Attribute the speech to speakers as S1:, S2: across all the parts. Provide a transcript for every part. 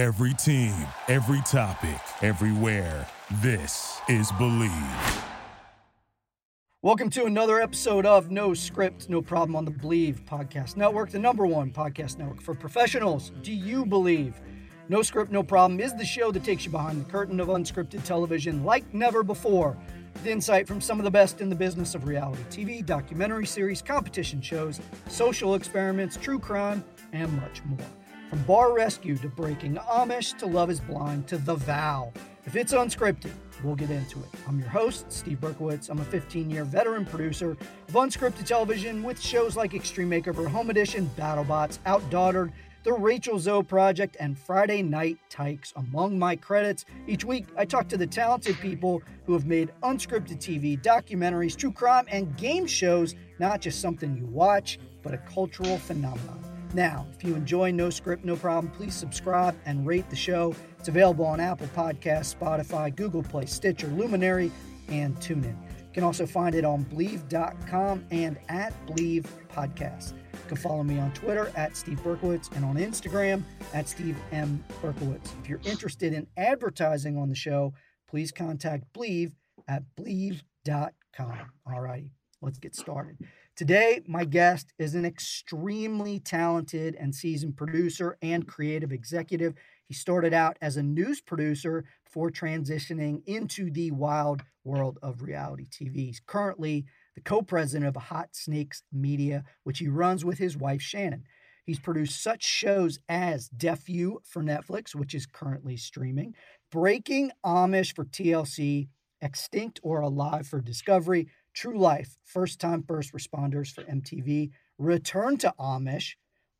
S1: Every team, every topic, everywhere. This is Believe.
S2: Welcome to another episode of No Script, No Problem on the Believe Podcast Network, the number one podcast network for professionals. Do you believe? No Script, No Problem is the show that takes you behind the curtain of unscripted television like never before. With insight from some of the best in the business of reality TV, documentary series, competition shows, social experiments, true crime, and much more. From Bar Rescue to Breaking Amish to Love is Blind to The Vow. If it's unscripted, we'll get into it. I'm your host, Steve Berkowitz. I'm a 15 year veteran producer of unscripted television with shows like Extreme Makeover Home Edition, BattleBots, Outdaughtered, The Rachel Zoe Project, and Friday Night Tykes among my credits. Each week, I talk to the talented people who have made unscripted TV, documentaries, true crime, and game shows not just something you watch, but a cultural phenomenon. Now, if you enjoy No Script, No Problem, please subscribe and rate the show. It's available on Apple Podcasts, Spotify, Google Play, Stitcher, Luminary, and TuneIn. You can also find it on Believe.com and at Believe Podcast. You can follow me on Twitter at Steve Berkowitz and on Instagram at Steve M. Berkowitz. If you're interested in advertising on the show, please contact Believe at Believe.com. All righty, let's get started. Today, my guest is an extremely talented and seasoned producer and creative executive. He started out as a news producer before transitioning into the wild world of reality TV. He's currently the co president of Hot Snakes Media, which he runs with his wife, Shannon. He's produced such shows as Deaf U for Netflix, which is currently streaming, Breaking Amish for TLC, Extinct or Alive for Discovery, True Life, First Time First Responders for MTV, Return to Amish,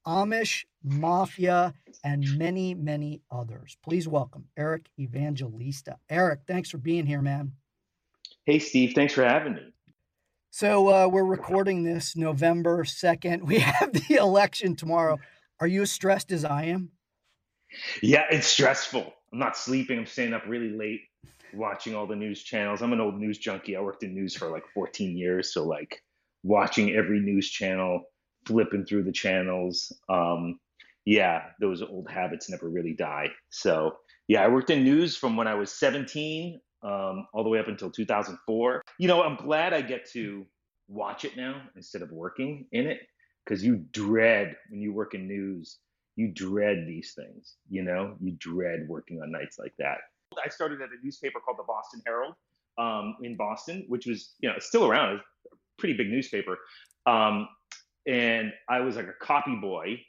S2: Amish Mafia, and many, many others. Please welcome Eric Evangelista. Eric, thanks for being here, man.
S3: Hey, Steve, thanks for having me.
S2: So, uh, we're recording this November 2nd. We have the election tomorrow. Are you as stressed as I am?
S3: Yeah, it's stressful. I'm not sleeping. I'm staying up really late watching all the news channels. I'm an old news junkie. I worked in news for like 14 years, so like watching every news channel, flipping through the channels. Um, yeah, those old habits never really die. So yeah, I worked in news from when I was 17 um, all the way up until 2004. You know, I'm glad I get to watch it now instead of working in it because you dread when you work in news. You dread these things, you know. You dread working on nights like that. I started at a newspaper called the Boston Herald um, in Boston, which was, you know, still around. It's a pretty big newspaper. Um, and I was like a copy boy,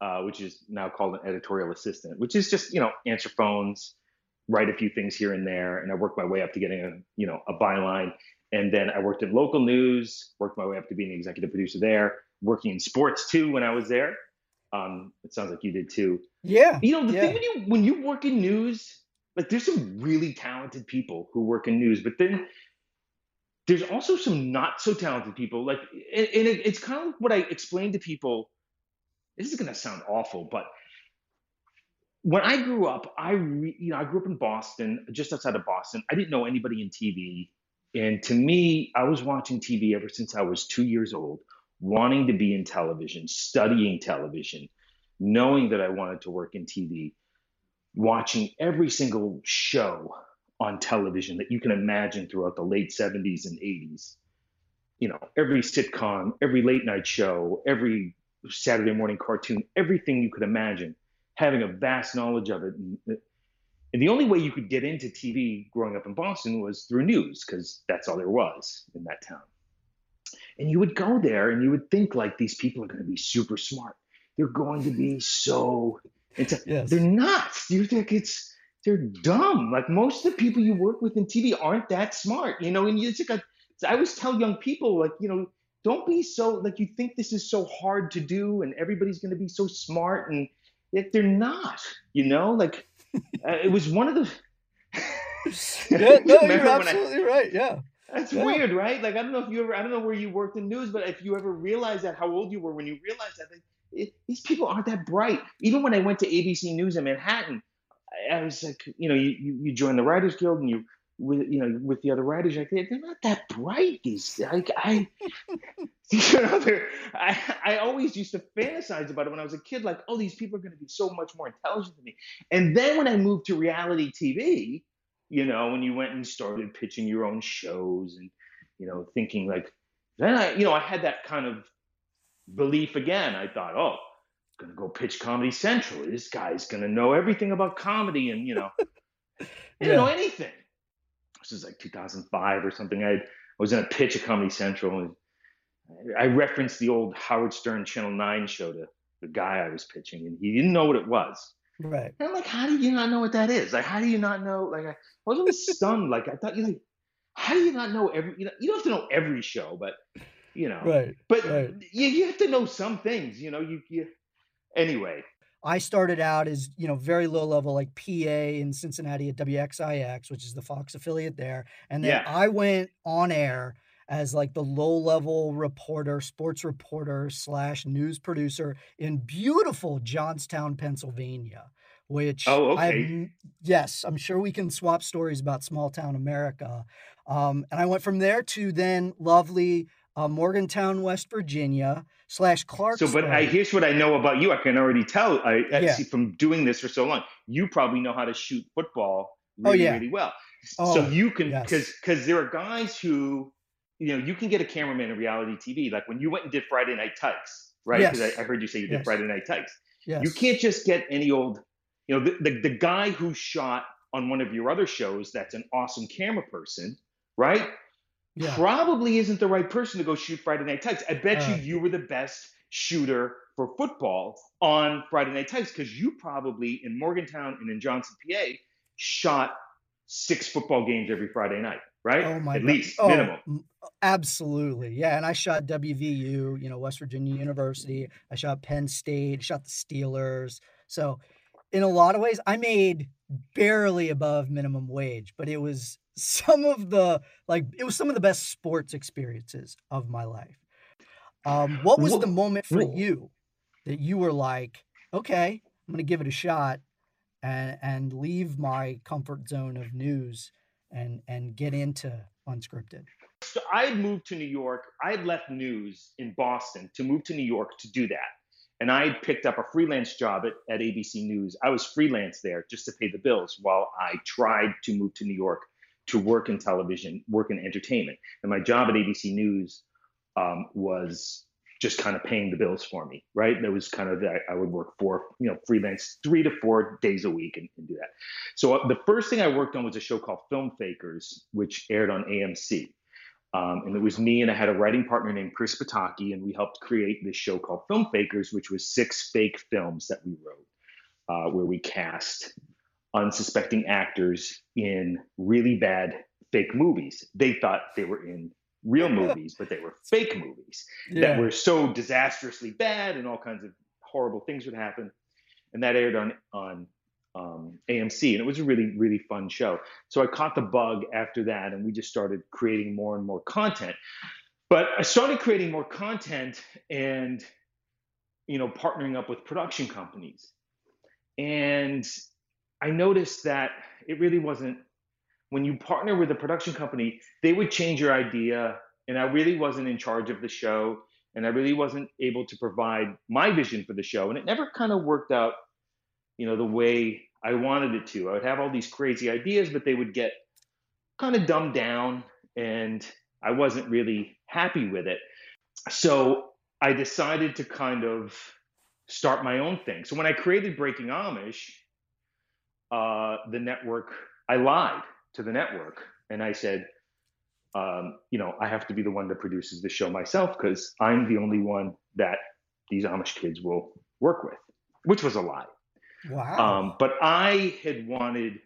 S3: uh, which is now called an editorial assistant, which is just, you know, answer phones, write a few things here and there. And I worked my way up to getting a, you know, a byline. And then I worked in local news, worked my way up to being the executive producer there, working in sports too when I was there. Um, it sounds like you did too.
S2: Yeah.
S3: You know, the
S2: yeah.
S3: thing when you when you work in news, like there's some really talented people who work in news, but then there's also some not so talented people. Like, and, it, it's kind of what I explain to people. This is gonna sound awful, but when I grew up, I re, you know I grew up in Boston, just outside of Boston. I didn't know anybody in TV, and to me, I was watching TV ever since I was two years old, wanting to be in television, studying television, knowing that I wanted to work in TV watching every single show on television that you can imagine throughout the late 70s and 80s. You know, every sitcom, every late night show, every Saturday morning cartoon, everything you could imagine, having a vast knowledge of it. And, the only way you could get into TV growing up in Boston was through news, because that's all there was in that town. And you would go there and you would think like these people are going to be super smart. They're going to be so it's a,
S2: Yes.
S3: they're not. You think it's they're dumb. Like most of the people you work with in TV aren't that smart, you know. And it's like a, I always tell young people, like you know, don't be so like you think this is so hard to do, and everybody's going to be so smart, and yet they're not. You know, like uh, it was one of the.
S2: Yeah, no, you're
S3: when I-
S2: absolutely right. Yeah.
S3: That's
S2: Yeah.
S3: weird, right? Like I don't know if you ever, I don't know where you worked in news, but if you ever realized that, how old you were when you realized that, like, these people aren't that bright. Even when I went to ABC News in Manhattan, I, was like, you know, you, you join the Writers Guild and you with you know with the other writers, like they're, they're not that bright. These like I, you know, I, I always used to fantasize about it when I was a kid, like, oh, these people are going to be so much more intelligent than me. And then when I moved to reality TV, you know, when you went and started pitching your own shows and, you know, thinking like, then I, you know, I had that kind of belief again. I thought, oh, I'm gonna go pitch Comedy Central. This guy's gonna know everything about comedy, and you know, I didn't know anything. This was like 2005 or something. I, I was in a pitch at Comedy Central, and I referenced the old Howard Stern Channel Nine show to the guy I was pitching, and he didn't know what it was.
S2: Right.
S3: And I'm like, how do you not know what that is? Like, how do you not know? Like, I was always stunned. Like, I thought you like, how do you not know every? You know, you don't have to know every show, but you know,
S2: right.
S3: But
S2: right.
S3: You, you have to know some things. You know, you you. Anyway,
S2: I started out as, you know, very low level, like PA in Cincinnati at WXIX, which is the Fox affiliate there. And then
S3: Yeah.
S2: I went on air as like the low level reporter, sports reporter slash news producer in beautiful Johnstown, Pennsylvania, which
S3: Oh, okay.
S2: yes, I'm sure we can swap stories about small town America. Um, and I went from there to then lovely uh, Morgantown, West Virginia slash
S3: Clark.
S2: So,
S3: but I here's what I know about you. I can already tell. I, I
S2: Yeah.
S3: see from doing this for so long. You probably know how to shoot football
S2: Oh,
S3: really,
S2: yeah.
S3: really well.
S2: Oh,
S3: so you can
S2: yes.
S3: because because there are guys who, you know, you can get a cameraman in reality TV. Like when you went and did Friday Night Tykes, right? Because
S2: Yes.
S3: I, I heard you say you did
S2: Yes.
S3: Friday Night Tykes. You can't just get any old, you know, the, the the guy who shot on one of your other shows. That's an awesome camera person, right?
S2: Yeah.
S3: probably isn't the right person to go shoot Friday Night Tykes. I bet
S2: Uh.
S3: you you were the best shooter for football on Friday Night Tykes because you probably in Morgantown and in Johnstown, PA, shot six football games every Friday night, right?
S2: Oh my
S3: At
S2: God.
S3: least
S2: Oh,
S3: minimum.
S2: Absolutely. Yeah. And I shot WVU, you know, West Virginia University. I shot Penn State, shot the Steelers. So, in a lot of ways, I made barely above minimum wage, but it was some of the, like, it was some of the best sports experiences of my life. Um, what was the moment for you that you were like, okay, I'm going to give it a shot and, and leave my comfort zone of news and, and get into unscripted?
S3: So I had moved to New York. I had left news in Boston to move to New York to do that. And I had picked up a freelance job at, at ABC News. I was freelance there just to pay the bills while I tried to move to New York to work in television, work in entertainment. And my job at ABC News um, was just kind of paying the bills for me, right? That was kind of that I would work for, you know, freelance three to four days a week and, and do that. So uh, the first thing I worked on was a show called Film Fakers, which aired on AMC. Um, and it was me and I had a writing partner named Chris Pataki, and we helped create this show called Film Fakers, which was six fake films that we wrote, uh, where we cast unsuspecting actors in really bad fake movies. They thought they were in real movies, but they were fake movies that were so disastrously bad, and all kinds of horrible things would happen. And that aired on on um, AMC, and it was a really really fun show. So I caught the bug after that, and we just started creating more and more content. But I started creating more content and you know partnering up with production companies, and I noticed that it really wasn't when you partner with a production company, they would change your idea, and I really wasn't in charge of the show, and I really wasn't able to provide my vision for the show, and it never kind of worked out, you know, the way I wanted it to. I would have all these crazy ideas, but they would get kind of dumbed down, and I wasn't really happy with it. So I decided to kind of start my own thing. So when I created Breaking Amish, uh, the network, I lied to the network and I said, um, you know, I have to be the one that produces the show myself because I'm the only one that these Amish kids will work with, which was a lie.
S2: Wow.
S3: Um, but I had wanted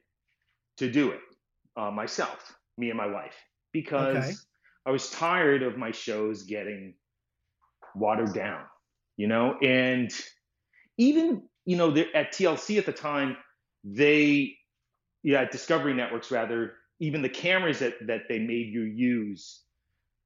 S3: to do it uh, myself, me and my wife, because
S2: Okay.
S3: I was tired of my shows getting watered down, you know, and even you know at TLC at the time, they yeah Discovery Networks rather, even the cameras that that they made you use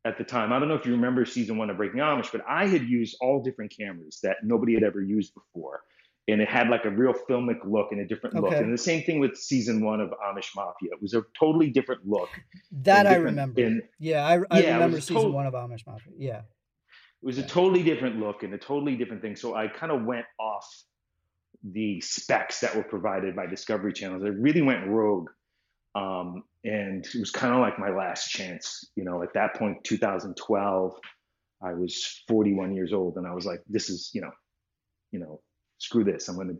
S3: at the time. I don't know if you remember season one of Breaking Amish, but I had used all different cameras that nobody had ever used before. And it had like a real filmic look and a different look. And the same thing with season one of Amish Mafia. It was a totally different look.
S2: that I remember.
S3: in-
S2: yeah, I, I
S3: Yeah,
S2: remember season one of Amish Mafia. Yeah.
S3: It was a totally different look and a totally different thing. So I kind of went off the specs that were provided by Discovery Channels. I really went rogue. Um, and it was kind of like my last chance. You know, at that point, 2012, I was 41 years old, and I was like, "This is, you know, you know, screw this. I'm gonna,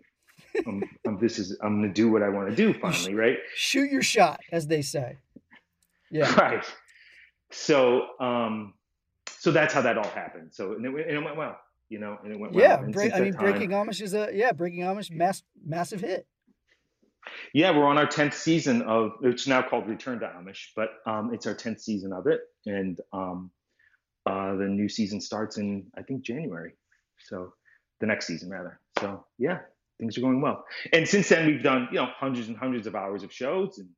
S3: I'm, I'm this is, I'm gonna do what I want to do finally, right?
S2: Shoot your shot, as they say. Yeah.
S3: Right. So, um, so that's how that all happened. So, and it, and it went well you know, and it went
S2: yeah,
S3: well.
S2: Yeah, I mean, time, Breaking Amish is a yeah, Breaking Amish mass massive hit.
S3: Yeah, we're on our tenth season of it's now called Return to Amish, but um, it's our tenth season of it, and um, uh, the new season starts in I think January, so the next season rather. So yeah, things are going well. And since then, we've done you know hundreds and hundreds of hours of shows, and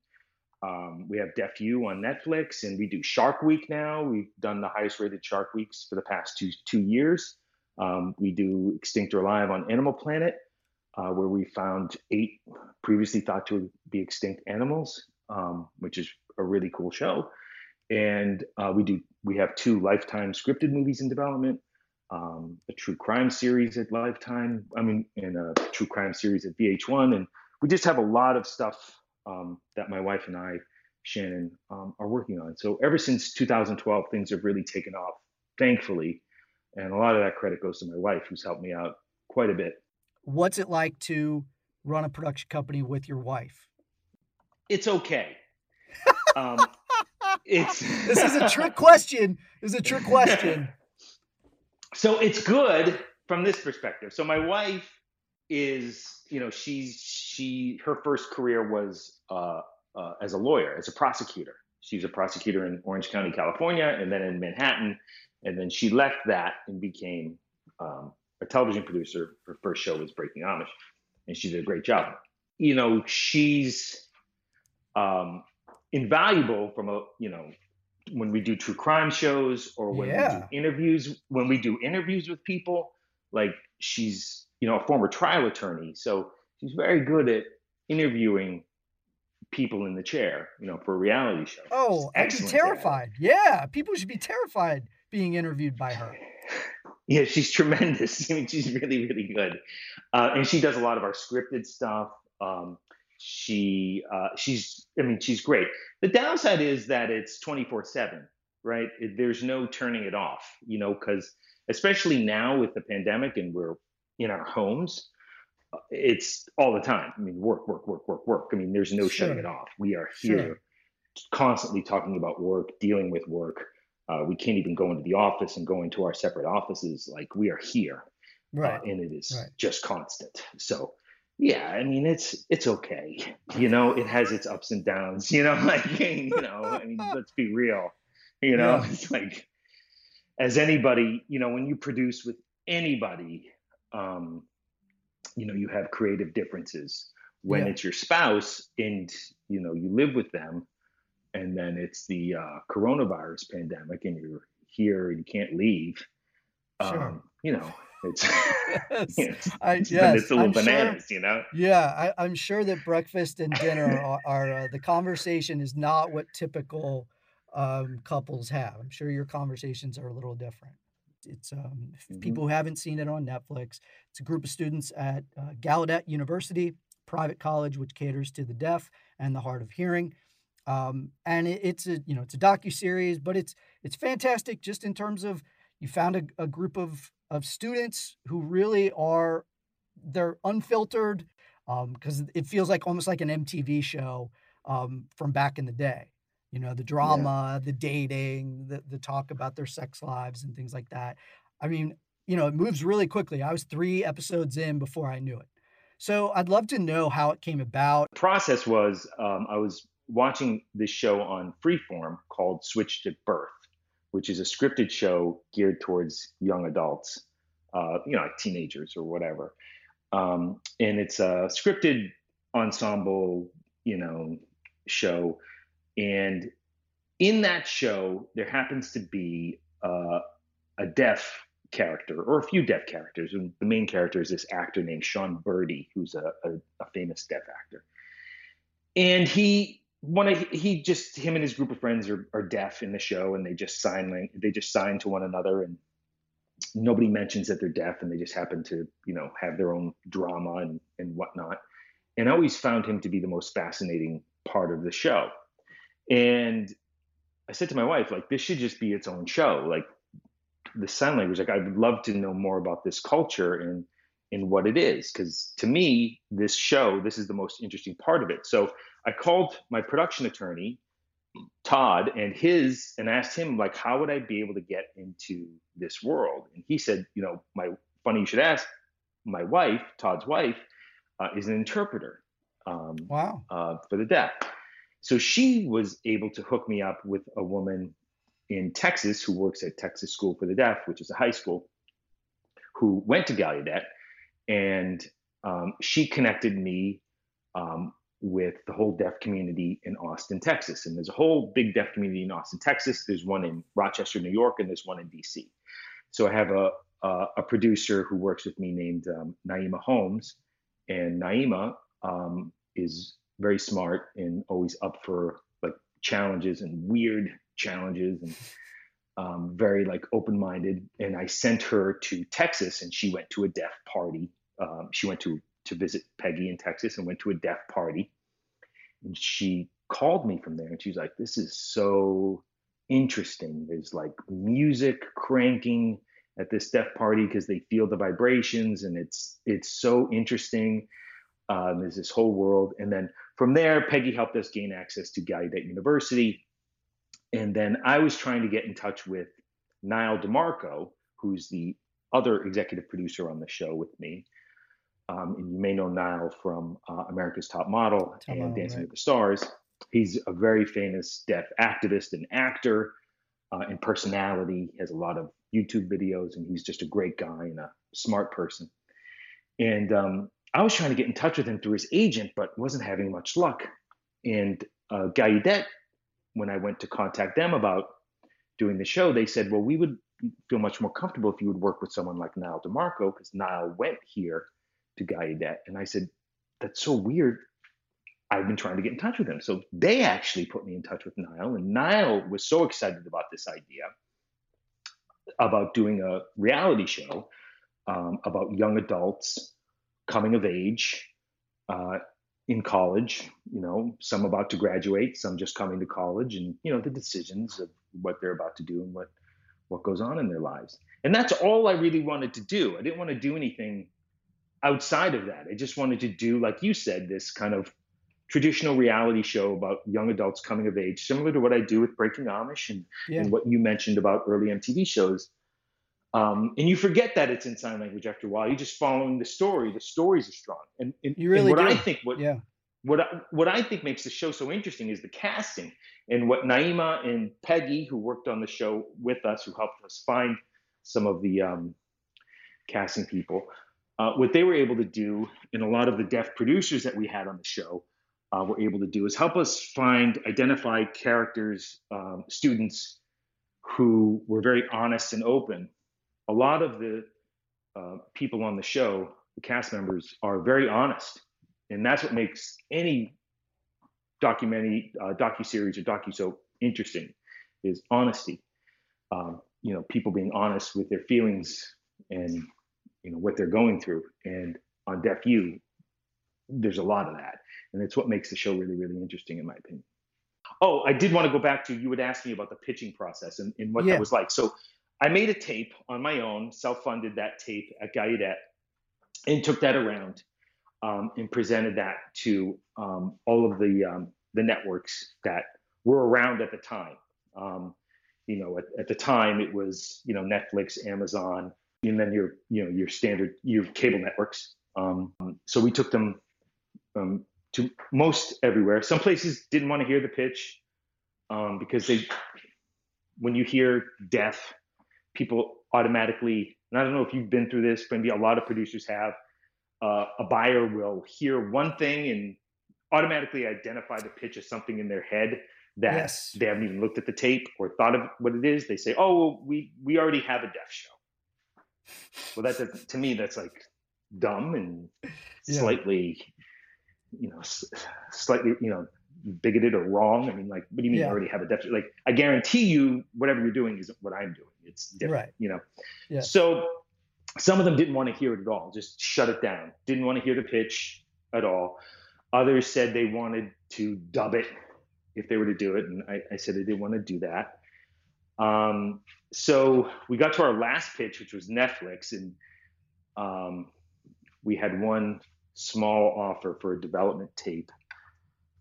S3: um, we have Deaf U on Netflix, and we do Shark Week now. We've done the highest rated Shark Weeks for the past two two years. Um, we do Extinct or Alive on Animal Planet, uh, where we found eight previously thought to be extinct animals, um, which is a really cool show. And uh, we do we have two Lifetime scripted movies in development, um, a true crime series at Lifetime, I mean, and a true crime series at VH1, and we just have a lot of stuff um, that my wife and I, Shannon, um, are working on. So ever since 2012, things have really taken off, thankfully and a lot of that credit goes to my wife, who's helped me out quite a bit.
S2: What's it like to run a production company with your wife?
S3: It's okay. um,
S2: it's this is a trick question. This is a trick question.
S3: So it's good from this perspective. So my wife is, you know, she's she her first career was uh, uh, as a lawyer, as a prosecutor. She was a prosecutor in Orange County, California, and then in Manhattan. And then she left that and became um, a television producer. Her first show was Breaking Amish, and she did a great job. You know, she's um, invaluable from a you know when we do true crime shows or when yeah. we do interviews. When we do interviews with people, like she's you know a former trial attorney, so she's very good at interviewing people in the chair, you know, for a reality show.
S2: Oh, I'd be terrified. Yeah, people should be terrified being interviewed by her.
S3: Yeah, she's tremendous. I mean, she's really, really good, uh, and she does a lot of our scripted stuff. Um, she, uh, she's, I mean, she's great. The downside is that it's twenty four seven, right? There's no turning it off, you know, because especially now with the pandemic and we're in our homes, uh, it's all the time. I mean, work, work, work, work, work. I mean, there's no sure. shutting it off. We are here sure. constantly talking about work, dealing with work. Uh, we can't even go into the office and go into our separate offices. Like we are here,
S2: uh, right?
S3: Uh, and it is right. just constant. So, yeah, I mean, it's it's okay. You know, it has its ups and downs. You know, like you know, I mean, let's be real. You know, yeah. it's like as anybody, you know, when you produce with anybody, um, you know, you have creative differences. When yeah. it's your spouse and you know you live with them, and then it's the uh, coronavirus pandemic and you're here and you can't leave sure. um, you know it's, yes. you know,
S2: I, yes,
S3: it's little
S2: I'm
S3: bananas
S2: sure,
S3: you know?
S2: Yeah I, am sure that breakfast and dinner are, are uh, the conversation is not what typical um, couples have. I'm sure your conversations are a little different. It's um, mm-hmm. people who haven't seen it on netflix. It's a group of students at uh, gallaudet university private college which caters to the deaf and the hard of hearing. Um, and it, it's a you know it's a docu series, but it's it's fantastic just in terms of you found a, a group of of students who really are they're unfiltered because um, it feels like almost like an MTV show um, from back in the day. You know, the drama, yeah. the dating, the the talk about their sex lives and things like that. I mean, you know, it moves really quickly. I was three episodes in before I knew it. So I'd love to know how it came about.
S3: The process was um, I was watching this show on Freeform called Switched at Birth, which is a scripted show geared towards young adults, uh, you know, like teenagers or whatever. Um, and it's a scripted ensemble, you know, show. And in that show, there happens to be uh, a deaf character or a few deaf characters. And the main character is this actor named Sean Berdy, who's a, a, a famous deaf actor. And he one of he just him and his group of friends are, are deaf in the show and they just sign they just sign to one another and nobody mentions that they're deaf and they just happen to, you know, have their own drama and, and whatnot. And I always found him to be the most fascinating part of the show. And I said to my wife, like, this should just be its own show. Like the sign language, like I would love to know more about this culture and and what it is. Because to me, this show, this is the most interesting part of it. So I called my production attorney, Todd, and his and asked him, like, how would I be able to get into this world? And he said, you know, my funny you should ask, my wife, Todd's wife, uh, is an interpreter.
S2: Um, wow.
S3: Uh, for the deaf. So she was able to hook me up with a woman in Texas who works at Texas School for the Deaf, which is a high school, who went to Gallaudet, and um, she connected me um, with the whole deaf community in Austin, Texas. And there's a whole big deaf community in Austin, Texas. There's one in Rochester, New York, and there's one in DC. So I have a a, a producer who works with me named um, Naima Holmes, and Naima um, is very smart and always up for like challenges and weird challenges and um, very like open-minded and i sent her to texas and she went to a deaf party. Um, she went to to visit peggy in texas and went to a deaf party. And she called me from there and she's like this is so interesting. There's like music cranking at this deaf party because they feel the vibrations and it's it's so interesting. Um, there's this whole world. And then from there, Peggy helped us gain access to Gallaudet University. And then I was trying to get in touch with Nyle DiMarco, who's the other executive producer on the show with me. Um, and you may know Nyle from uh, America's Top Model Top and Model, Dancing right. with the Stars. He's a very famous deaf activist and actor uh, and personality. He has a lot of YouTube videos, and he's just a great guy and a smart person. And um, I was trying to get in touch with him through his agent, but wasn't having much luck. And uh, Gallaudet, when I went to contact them about doing the show, they said, well, we would feel much more comfortable if you would work with someone like Nyle DiMarco, because Nyle went here to Gallaudet. And I said, that's so weird. I've been trying to get in touch with him. So they actually put me in touch with Nyle, and Nyle was so excited about this idea about doing a reality show um, about young adults coming of age uh, in college, you know, some about to graduate, some just coming to college, and you know the decisions of what they're about to do and what what goes on in their lives. And that's all I really wanted to do. I didn't want to do anything outside of that. I just wanted to do, like you said, this kind of traditional reality show about young adults coming of age, similar to what I do with Breaking Amish and, yeah. and what you mentioned about early MTV shows. Um, and you forget that it's in sign language after a while. You're just following the story. The stories are strong. And, and,
S2: you really
S3: and what
S2: do.
S3: I think what yeah. what I, what I think makes the show so interesting is the casting and what Naima and Peggy, who worked on the show with us, who helped us find some of the um, casting people, uh, what they were able to do, and a lot of the deaf producers that we had on the show uh, were able to do, is help us find, identify characters, um, students who were very honest and open a lot of the uh, people on the show, the cast members, are very honest, and that's what makes any documentary, uh, docu series, or docu soap interesting, is honesty. Um, you know, people being honest with their feelings and you know what they're going through. And on Deaf U, there's a lot of that, and it's what makes the show really, really interesting, in my opinion. Oh, I did want to go back to you would ask me about the pitching process and, and what yeah. that was like. So I made a tape on my own, self-funded that tape at Gallaudet, and took that around um, and presented that to um, all of the um, the networks that were around at the time. Um, you know, at, at, the time it was you know Netflix, Amazon, and then your you know your standard your cable networks. Um, so we took them um, to most everywhere. Some places didn't want to hear the pitch because they when you hear deaf people automatically, and I don't know if you've been through this, but maybe a lot of producers have, uh, a buyer will hear one thing and automatically identify the pitch as something in their head that yes. they haven't even looked at the tape or thought of what it is. They say, "Oh, well, we we already have a deaf show." Well, that to me that's like dumb and yeah. slightly, you know, slightly, you know, bigoted or wrong. I mean, like, what do you mean
S2: Yeah.
S3: you already have a definition? Like, I guarantee you, whatever you're doing isn't what I'm doing. It's different,
S2: Right.
S3: you know.
S2: Yeah.
S3: So some of them didn't want to hear it at all. Just shut it down. Didn't want to hear the pitch at all. Others said they wanted to dub it if they were to do it, and I, I said I didn't want to do that. Um, so we got to our last pitch, which was Netflix, and um, we had one small offer for a development tape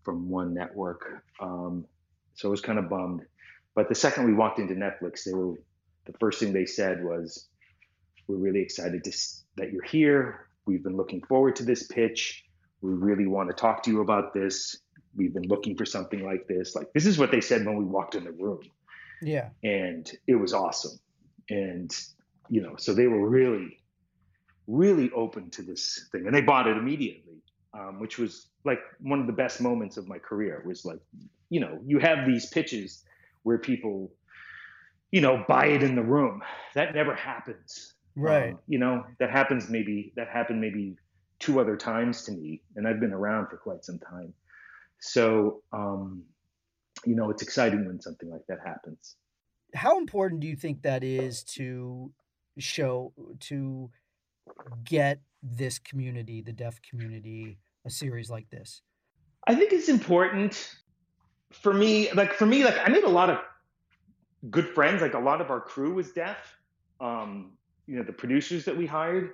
S3: from one network. Um, so I was kind of bummed. But the second we walked into Netflix, they were the first thing they said was, "We're really excited to, that you're here. We've been looking forward to this pitch. We really want to talk to you about this. We've been looking for something like this. Like this is what they said when we walked in the room."
S2: Yeah.
S3: and it was awesome and you know so they were really really open to this thing and they bought it immediately um, which was like one of the best moments of my career was like you know you have these pitches where people you know buy it in the room that never happens
S2: Right.
S3: Um, you know that happens maybe that happened maybe two other times to me and i've been around for quite some time so um, you know it's exciting when something like that happens
S2: How important do you think that is to show to get this community, the deaf community, a series like this?
S3: I think it's important for me. Like for me, like I made a lot of good friends. Like a lot of our crew was deaf. Um, you know, the producers that we hired,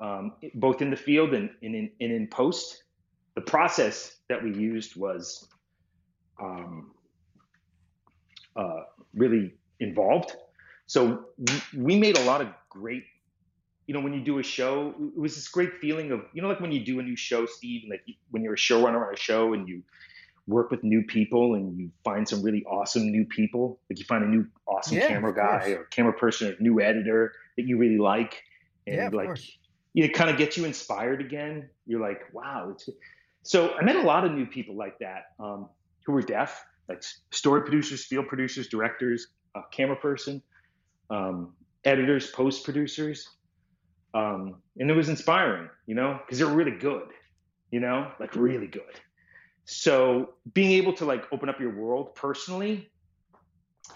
S3: um, both in the field and, and in and in post. The process that we used was um, uh, really involved. So we, made a lot of great. You know, when you do a show, it was this great feeling of you know, like when you do a new show, Steve, like when you're a showrunner on a show and you work with new people and you find some really awesome new people. Like you find a new awesome
S2: Yeah,
S3: camera guy or camera person or new editor that you really like. And
S2: Yeah,
S3: like
S2: course.
S3: it kind of gets you inspired again. You're like, wow. It's... So I met a lot of new people like that um, who were deaf, like story producers, field producers, directors, a camera person, um, editors, post producers. Um, and it was inspiring, you know, because they're really good, you know, like really good. So being able to like open up your world personally,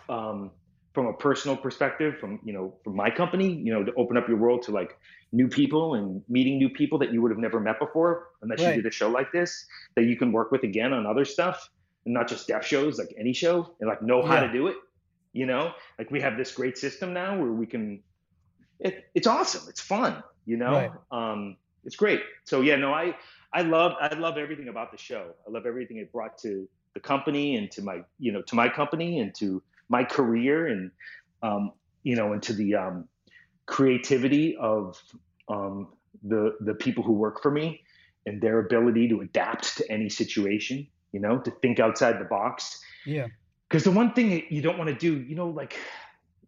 S3: um, from a personal perspective, from you know, from my company, you know, to open up your world to like new people and meeting new people that you would have never met before, unless
S2: Right.
S3: you did a show like this, that you can work with again on other stuff, and not just deaf shows, like any show, and like know how
S2: Yeah.
S3: to do it. You know, like we have this great system now where we can. It, it's awesome. It's fun. You know,
S2: Right.
S3: um, it's great. So yeah, no, I I love I love everything about the show. I love everything it brought to the company and to my you know to my company and to my career and um, you know and to the um, creativity of um, the the people who work for me and their ability to adapt to any situation. You know, to think outside the box.
S2: Yeah.
S3: Because the one thing you don't want to do, you know, like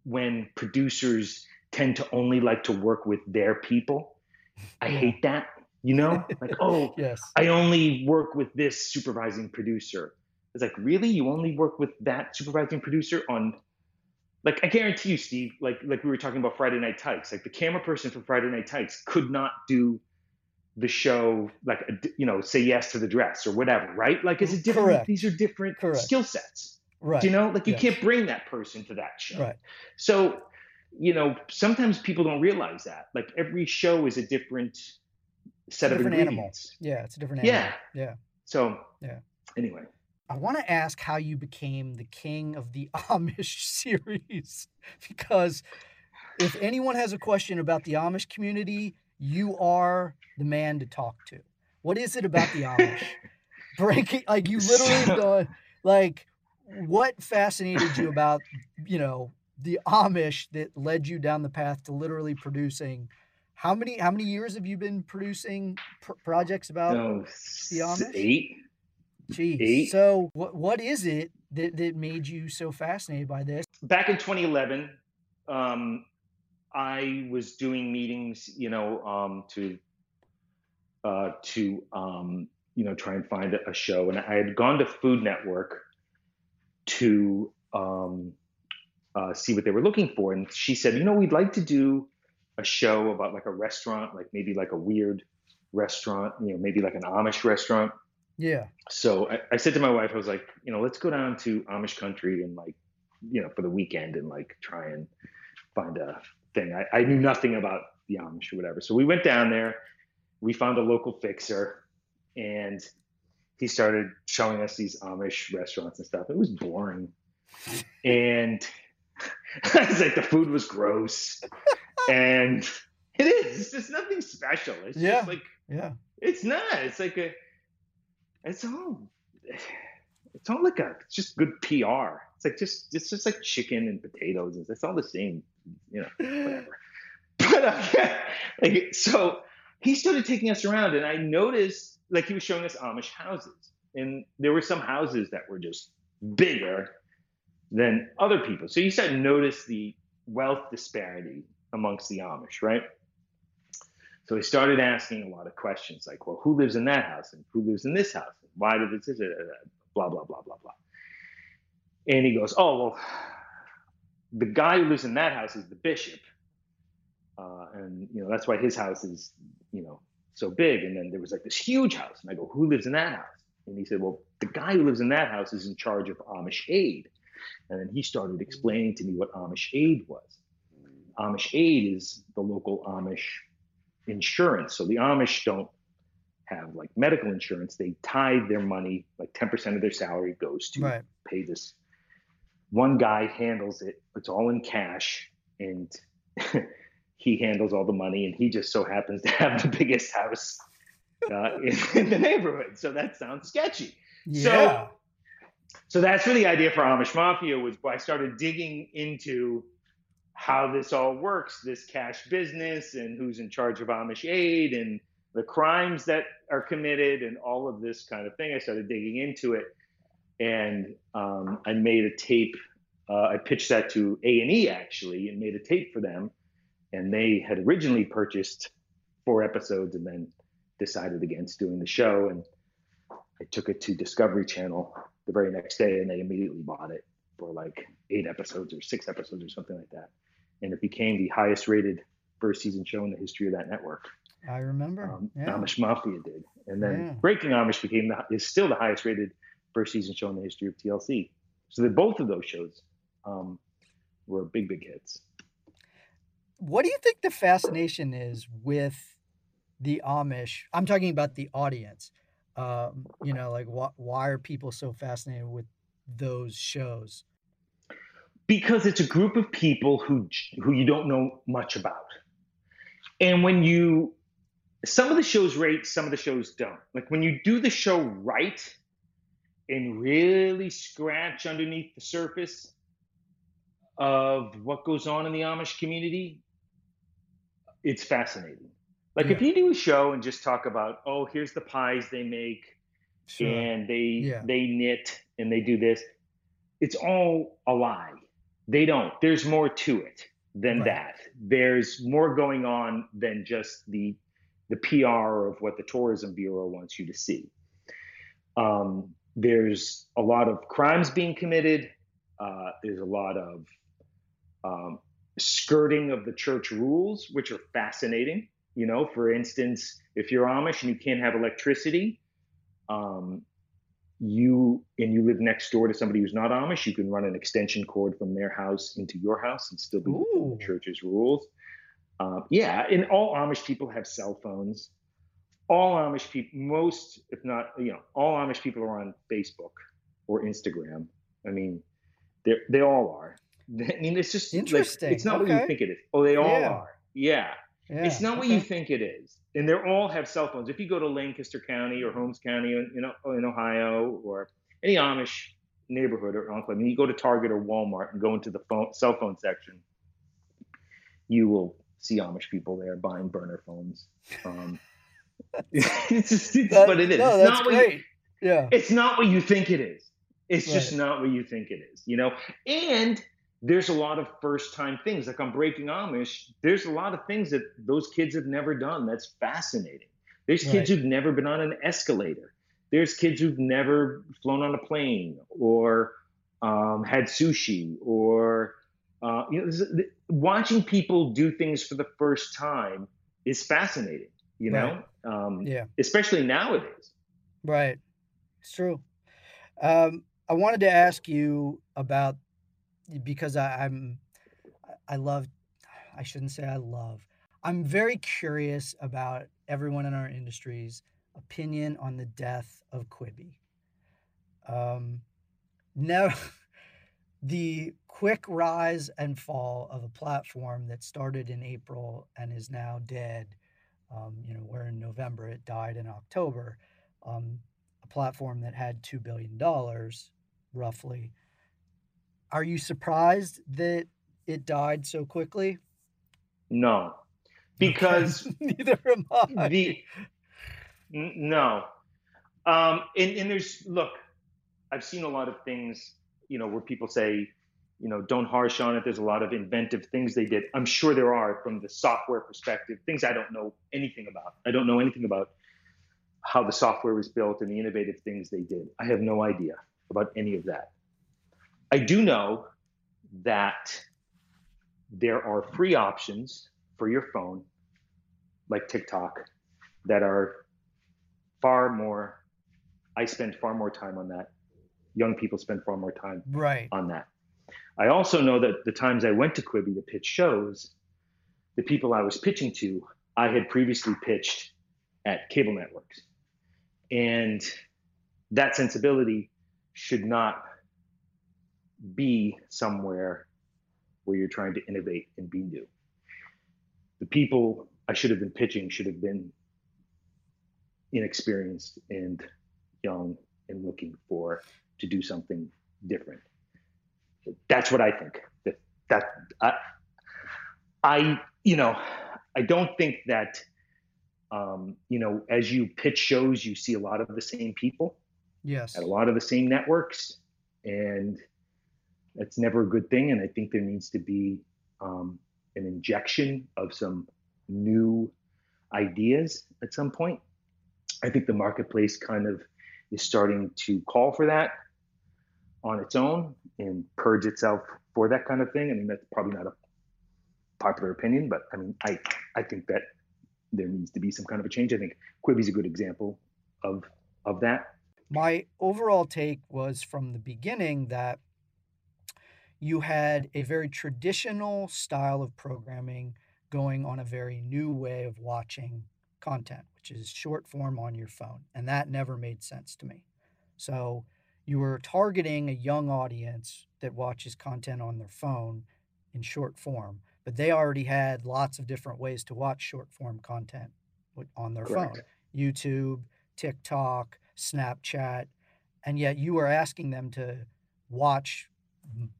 S3: when producers tend to only like to work with their people, I hate that. You know, like oh,
S2: Yes.
S3: I only work with this supervising producer. It's like, really? You only work with that supervising producer on like I guarantee you, Steve, like like we were talking about Friday Night Tykes, like the camera person for Friday Night Tykes could not do the show like you know, say yes to the dress or whatever, right? Like it's a different
S2: Correct.
S3: these are different
S2: Correct.
S3: skill sets.
S2: Right.
S3: Do you know? Like you
S2: Yes.
S3: can't bring that person to that show.
S2: Right.
S3: So, you know, sometimes people don't realize that. Like every show is a different set of
S2: different animal. Yeah, it's a different animal.
S3: Yeah.
S2: Yeah.
S3: So
S2: Yeah.
S3: Anyway,
S2: I want to ask how you became the king of the Amish series because if anyone has a question about the Amish community, you are the man to talk to. What is it about the Amish? Breaking like you literally
S3: So-
S2: done like what fascinated you about, you know, the Amish that led you down the path to literally producing how many how many years have you been producing pr- projects about
S3: no,
S2: the Amish?
S3: eight.
S2: Jeez.
S3: Eight.
S2: So what what is it that, that made you so fascinated by this?
S3: Back in 2011, um, I was doing meetings, you know, um, to uh, to um, you know try and find a, a show, and I had gone to Food Network to um, uh, see what they were looking for, and she said, you know, we'd like to do a show about like a restaurant, like maybe like a weird restaurant, you know, maybe like an Amish restaurant.
S2: Yeah.
S3: So I, I said to my wife, I was like, you know, let's go down to Amish country and like, you know, for the weekend and like try and find a thing. I, I knew nothing about the Amish or whatever. So we went down there. We found a local fixer and he started showing us these Amish restaurants and stuff. It was boring. And I was like, the food was gross. and it is. It's just nothing special. It's
S2: Yeah.
S3: just like,
S2: Yeah.
S3: it's not. It's like a, it's all, it's all like a, it's just good PR. It's like just, it's just like chicken and potatoes. It's, it's all the same, you know, whatever. But uh, yeah, like, so he started taking us around and I noticed like he was showing us Amish houses and there were some houses that were just bigger than other people. So you start to notice the wealth disparity amongst the Amish, right? So he started asking a lot of questions like, well, who lives in that house and who lives in this house? And why did this, blah, blah, blah, blah, blah. And he goes, oh, well, the guy who lives in that house is the bishop. Uh, and, you know, that's why his house is, you know, so big. And then there was like this huge house. And I go, who lives in that house? And he said, well, the guy who lives in that house is in charge of Amish aid. And then he started explaining to me what Amish aid was. Amish aid is the local Amish insurance. So the Amish don't have like medical insurance. They tithe their money, like 10% of their salary goes to
S2: Right.
S3: pay this. One guy handles it, it's all in cash, and he handles all the money, and he just so happens to have the biggest house uh, in, in the neighborhood. So that sounds sketchy.
S2: Yeah.
S3: So that's where the idea for Amish Mafia was. I started digging into how this all works, this cash business, and who's in charge of Amish aid, and the crimes that are committed, and all of this kind of thing. I started digging into it, and um, I made a tape. Uh, I pitched that to A and E actually, and made a tape for them. And they had originally purchased four episodes, and then decided against doing the show. And I took it to Discovery Channel the very next day, and they immediately bought it for like eight episodes or six episodes or something like that. And it became the highest rated first season show in the history of that network.
S2: I remember.
S3: Um,
S2: yeah.
S3: Amish Mafia did, and then
S2: Yeah.
S3: Breaking Amish became the, is still the highest rated first season show in the history of TLC. So that both of those shows um, were big, big hits.
S2: What do you think the fascination is with the Amish? I'm talking about the audience. Um, you know, like wh- why are people so fascinated with those shows?
S3: Because it's a group of people who who you don't know much about. And when you some of the shows rate some of the shows don't. Like when you do the show right and really scratch underneath the surface of what goes on in the amish community it's fascinating. Like if you do a show and just talk about oh here's the pies they make
S2: Sure.
S3: and they
S2: Yeah.
S3: they knit and they do this it's all a lie they don't. There's more to it than
S2: Right.
S3: that. There's more going on than just the the pr of what the tourism bureau wants you to see. Um, there's a lot of crimes being committed. Uh, there's a lot of um, skirting of the church rules which are fascinating. You know for instance if you're amish and you can't have electricity um, you and you live next door to somebody who's not Amish, you can run an extension cord from their house into your house and still be within
S2: Ooh.
S3: the church's rules. Um, yeah, and all Amish people have cell phones. All Amish people, most, if not, you know, all Amish people are on Facebook or Instagram. I mean, they they all are. I mean, it's just like,
S2: Interesting.
S3: it's not what you think it is. Oh, they all
S2: Yeah.
S3: are. Yeah.
S2: Yeah,
S3: It's not what you think it is. And they all have cell phones. If you go to Lancaster County or Holmes County in, in, in Ohio or any Amish neighborhood or enclave, and you go to Target or Walmart and go into the phone, cell phone section, you will see Amish people there buying burner phones. Um, it's just, it's
S2: That-
S3: what it is.
S2: No,
S3: it's
S2: that's
S3: not what
S2: great.
S3: you,
S2: Yeah.
S3: it's not what you think it is. It's just not what you think it is, you know? And there's a lot of first time things. Like on Breaking Amish, there's a lot of things that those kids have never done. That's fascinating. There's kids
S2: Right.
S3: who've never been on an escalator. There's kids who've never flown on a plane or um, had sushi or, uh, you know, watching people do things for the first time is fascinating, you know? Um,
S2: Yeah.
S3: Especially nowadays.
S2: Right. It's true. Um, I wanted to ask you about because I, I'm I love I shouldn't say I love. I'm very curious about everyone in our industry's opinion on the death of Quibi. Um, now, the quick rise and fall of a platform that started in April and is now dead. Um, you know, we're in November, it died in October. Um, a platform that had $2 billion roughly. Are you surprised that it died so quickly?
S3: No, because
S2: neither am I.
S3: The, no, um, and and there's look, I've seen a lot of things, you know, where people say, you know, don't harsh on it. There's a lot of inventive things they did. I'm sure there are from the software perspective, things I don't know anything about. I don't know anything about how the software was built and the innovative things they did. I have no idea about any of that. I do know that there are free options for your phone, like TikTok, that are far more. I spend far more time on that. Young people spend far more time
S2: right.
S3: on that. I also know that the times I went to Quibi to pitch shows, the people I was pitching to, I had previously pitched at cable networks. And that sensibility should not be somewhere where you're trying to innovate and be new. The people I should have been pitching should have been inexperienced and young and looking for to do something different. That's what I think. That that I, I you know I don't think that um, you know as you pitch shows you see a lot of the same people.
S2: Yes.
S3: At a lot of the same networks, and that's never a good thing. And I think there needs to be um, an injection of some new ideas at some point. I think the marketplace kind of is starting to call for that on its own and purge itself for that kind of thing. I mean, that's probably not a popular opinion, but I mean, I I think that there needs to be some kind of a change. I think Quibi's a good example of of that.
S2: My overall take was from the beginning that you had a very traditional style of programming going on a very new way of watching content, which is short form on your phone. And that never made sense to me. So you were targeting a young audience that watches content on their phone in short form, but they already had lots of different ways to watch short form content on their Correct. phone YouTube, TikTok, Snapchat. And yet you were asking them to watch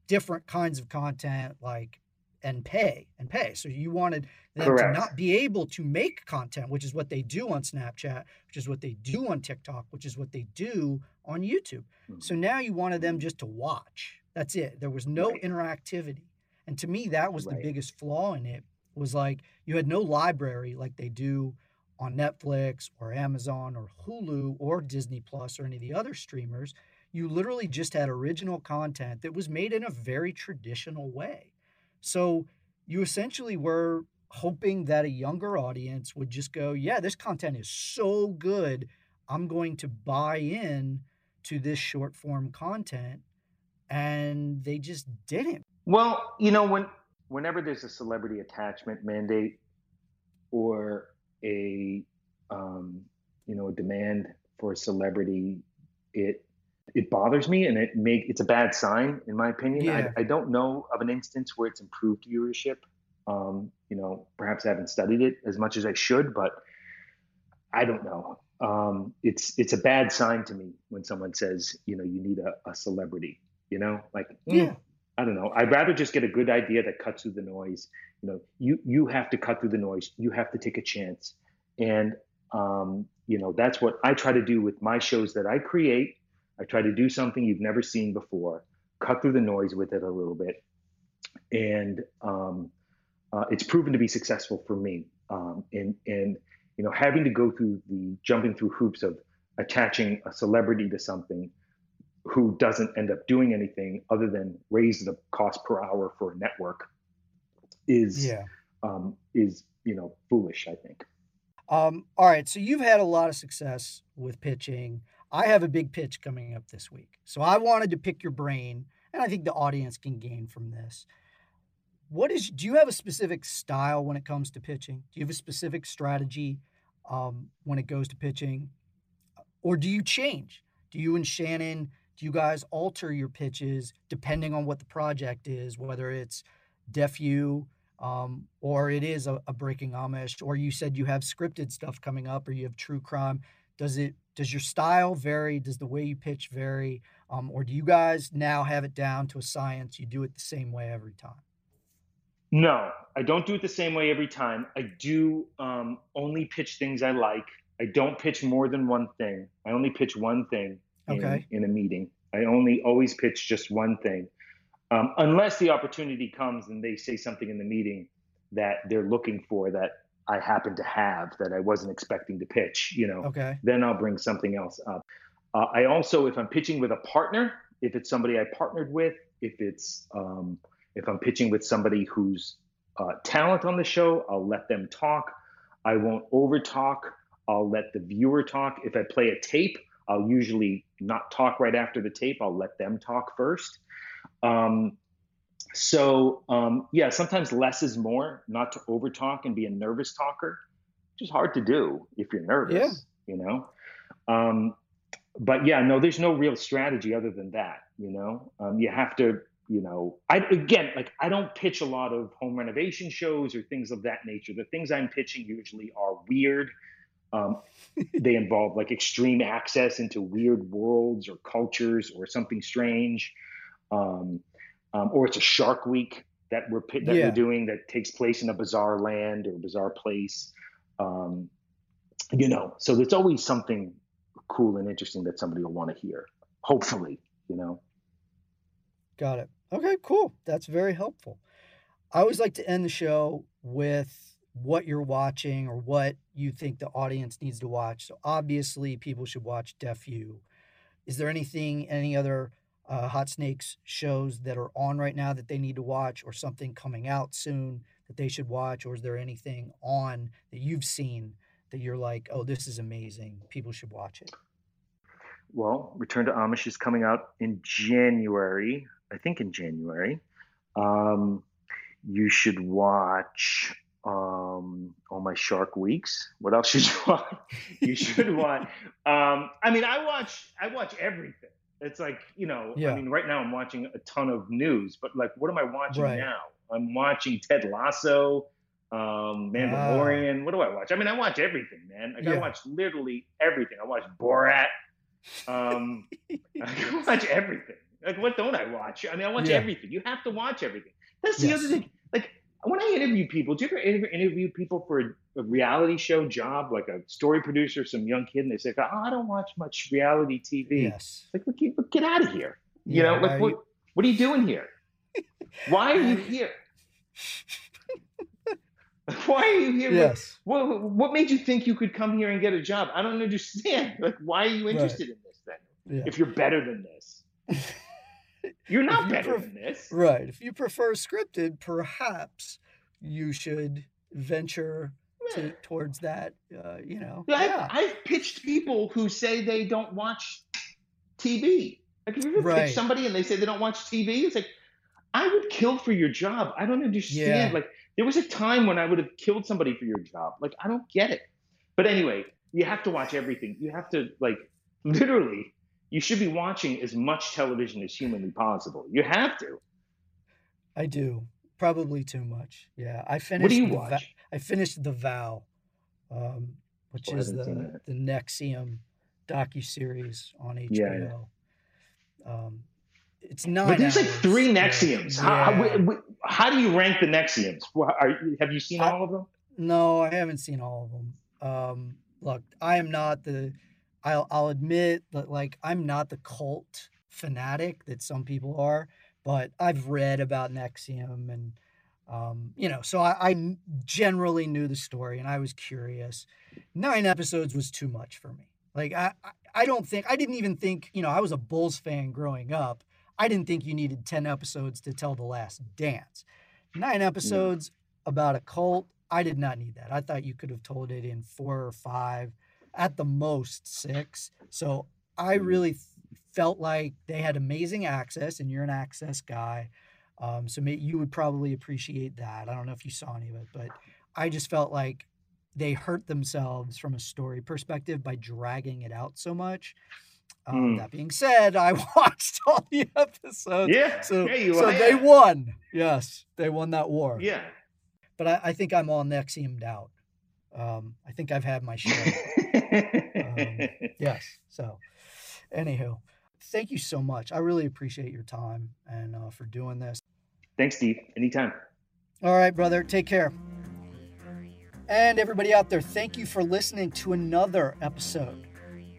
S2: different kinds of content like and pay and pay. So you wanted them Correct. to not be able to make content, which is what they do on Snapchat, which is what they do on TikTok, which is what they do on YouTube. Mm-hmm. So now you wanted them just to watch. That's it. There was no right. interactivity. And to me that was right. the biggest flaw in it was like you had no library like they do on Netflix or Amazon or Hulu or Disney Plus or any of the other streamers you literally just had original content that was made in a very traditional way. So you essentially were hoping that a younger audience would just go, yeah, this content is so good. I'm going to buy in to this short form content. And they just didn't.
S3: Well, you know, when whenever there's a celebrity attachment mandate or a um, you know a demand for a celebrity, it it bothers me and it make it's a bad sign in my opinion. Yeah. I, I don't know of an instance where it's improved viewership. Um, you know, perhaps I haven't studied it as much as I should, but I don't know. Um, it's it's a bad sign to me when someone says, you know, you need a, a celebrity. You know, like mm, yeah. I don't know. I'd rather just get a good idea that cuts through the noise. You know, you you have to cut through the noise. You have to take a chance, and um, you know that's what I try to do with my shows that I create I try to do something you've never seen before, cut through the noise with it a little bit, and um, uh, it's proven to be successful for me. Um, and and you know, having to go through the jumping through hoops of attaching a celebrity to something who doesn't end up doing anything other than raise the cost per hour for a network is yeah. um, is you know foolish. I think.
S2: Um, all right, so you've had a lot of success with pitching. I have a big pitch coming up this week. So I wanted to pick your brain, and I think the audience can gain from this. What is, do you have a specific style when it comes to pitching? Do you have a specific strategy um, when it goes to pitching? Or do you change? Do you and Shannon, do you guys alter your pitches depending on what the project is, whether it's Deaf U um, or it is a, a breaking Amish, or you said you have scripted stuff coming up, or you have true crime. Does it does your style vary? Does the way you pitch vary? Um, or do you guys now have it down to a science? You do it the same way every time?
S3: No, I don't do it the same way every time. I do um, only pitch things I like. I don't pitch more than one thing. I only pitch one thing in,
S2: Okay.
S3: in a meeting. I only always pitch just one thing, um, unless the opportunity comes and they say something in the meeting that they're looking for that I happen to have that I wasn't expecting to pitch. You know,
S2: Okay.
S3: then I'll bring something else up. Uh, I also, if I'm pitching with a partner, if it's somebody I partnered with, if it's um, if I'm pitching with somebody who's uh, talent on the show, I'll let them talk. I won't over talk. I'll let the viewer talk. If I play a tape, I'll usually not talk right after the tape. I'll let them talk first. Um, so um, yeah, sometimes less is more. Not to over talk and be a nervous talker, which is hard to do if you're nervous. Yeah. You know. Um, but yeah, no, there's no real strategy other than that. You know, um, you have to. You know, I again, like I don't pitch a lot of home renovation shows or things of that nature. The things I'm pitching usually are weird. Um, they involve like extreme access into weird worlds or cultures or something strange. Um, um, or it's a Shark Week that we're that
S2: Yeah.
S3: we're doing that takes place in a bizarre land or a bizarre place. Um, you know, so there's always something cool and interesting that somebody will want to hear. Hopefully, you know.
S2: Got it. Okay, cool. That's very helpful. I always like to end the show with what you're watching or what you think the audience needs to watch. So obviously, people should watch Deaf U. Is there anything, any other uh, Hot Snakes shows that are on right now that they need to watch, or something coming out soon that they should watch, or is there anything on that you've seen that you're like, oh, this is amazing, people should watch it?
S3: Well, Return to Amish is coming out in January. I think in January. Um, you should watch um, all my Shark Weeks. What else should you watch? you should watch. Um, I mean, I watch. I watch everything. It's like you know.
S2: Yeah.
S3: I mean, right now I'm watching a ton of news, but like, what am I watching
S2: Right.
S3: now? I'm watching Ted Lasso, um, Mandalorian. What do I watch? I mean, I watch everything, man. Like, I watch literally everything. I watch Borat. Um, I watch everything. Like, what don't I watch? I mean, I watch
S2: Yeah.
S3: everything. You have to watch everything. That's the
S2: Yes.
S3: other thing. Like, when I interview people, do you ever interview, people for a, reality show job, like a story producer, some young kid, and they say, "Oh, I don't watch much reality TV."
S2: Yes.
S3: Like, look, get, get out of here. You
S2: Yeah,
S3: know, like,
S2: why
S3: what, what are you doing here? Why are you here? Why are you here?
S2: Yes.
S3: What, what made you think you could come here and get a job? I don't understand. Like, why are you interested in this then?
S2: Yeah.
S3: If you're better than this, you're not
S2: you
S3: better
S2: pref-
S3: this.
S2: Right. If you prefer scripted, perhaps you should venture to, towards that. Uh, you know.
S3: Yeah,
S2: Yeah.
S3: I've, I've pitched people who say they don't watch TV. Like, have you ever
S2: Right.
S3: pitched somebody and they say they don't watch TV? It's like, I would kill for your job. I don't understand.
S2: Yeah.
S3: Like, there was a time when I would have killed somebody for your job. Like, I don't get it. But anyway, you have to watch everything. You have to, like, literally, you should be watching as much television as humanly possible. You have to.
S2: I do. Probably too much. Yeah. I finished.
S3: What do you
S2: the
S3: watch?
S2: I finished The Vow, um, which
S3: Oh,
S2: is the the NXIVM docu series on HBO.
S3: Yeah, yeah.
S2: Um, it's nine.
S3: But there's like three. NXIVMs. How,
S2: Yeah.
S3: how, how do you rank the NXIVMs? Are, have you seen
S2: I-
S3: all of them?
S2: No, I haven't seen all of them. Um, look, I am not the. I'll I'll admit that like I'm not the cult fanatic that some people are, but I've read about NXIVM and um, you know, so I, I generally knew the story and I was curious. Nine episodes was too much for me. Like I, I I don't think I didn't even think you know I was a Bulls fan growing up. I didn't think you needed ten episodes to tell the Last Dance. Nine episodes about a cult. I did not need that. I thought you could have told it in four or five, at the most six. So I really felt like they had amazing access, and you're an access guy. Um, so may, you would probably appreciate that. I don't know if you saw any of it, but I just felt like they hurt themselves from a story perspective by dragging it out so much. Um, mm. That being said, I watched all the episodes.
S3: Yeah.
S2: So,
S3: yeah,
S2: so they won. Yes, they won that war.
S3: Yeah.
S2: But I, I think I'm all NXIVM'd out. Um, I think I've had my share. um, yes. So, anywho, thank you so much. I really appreciate your time and uh, for doing this.
S3: Thanks, Steve. Anytime.
S2: All right, brother. Take care. And everybody out there, thank you for listening to another episode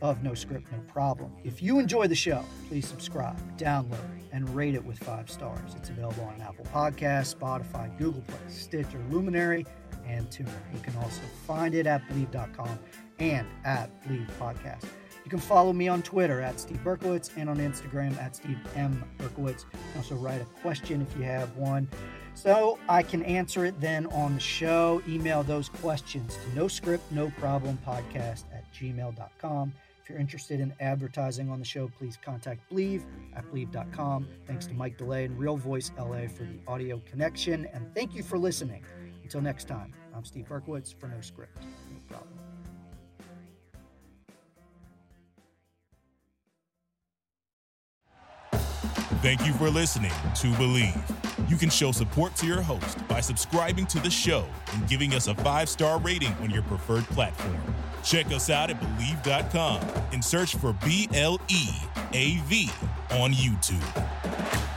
S2: of No Script, No Problem. If you enjoy the show, please subscribe, download, and rate it with five stars. It's available on Apple Podcasts, Spotify, Google Play, Stitcher, Luminary, and TuneIn. You can also find it at Bleav.com and at Bleav Podcast. You can follow me on Twitter at Steve Berkowitz and on Instagram at Steve M. Berkowitz. Also write a question if you have one. So I can answer it then on the show. Email those questions to no script, no problem podcast at gmail.com. If you're interested in advertising on the show, please contact Bleav at Bleav.com. Thanks to Mike DeLay and Real Voice LA for the audio connection. And thank you for listening. Until next time, I'm Steve Berkowitz for No Script, No Problem.
S1: Thank you for listening to Bleav. You can show support to your host by subscribing to the show and giving us a five star rating on your preferred platform. Check us out at Bleav.com and search for B L E A V on YouTube.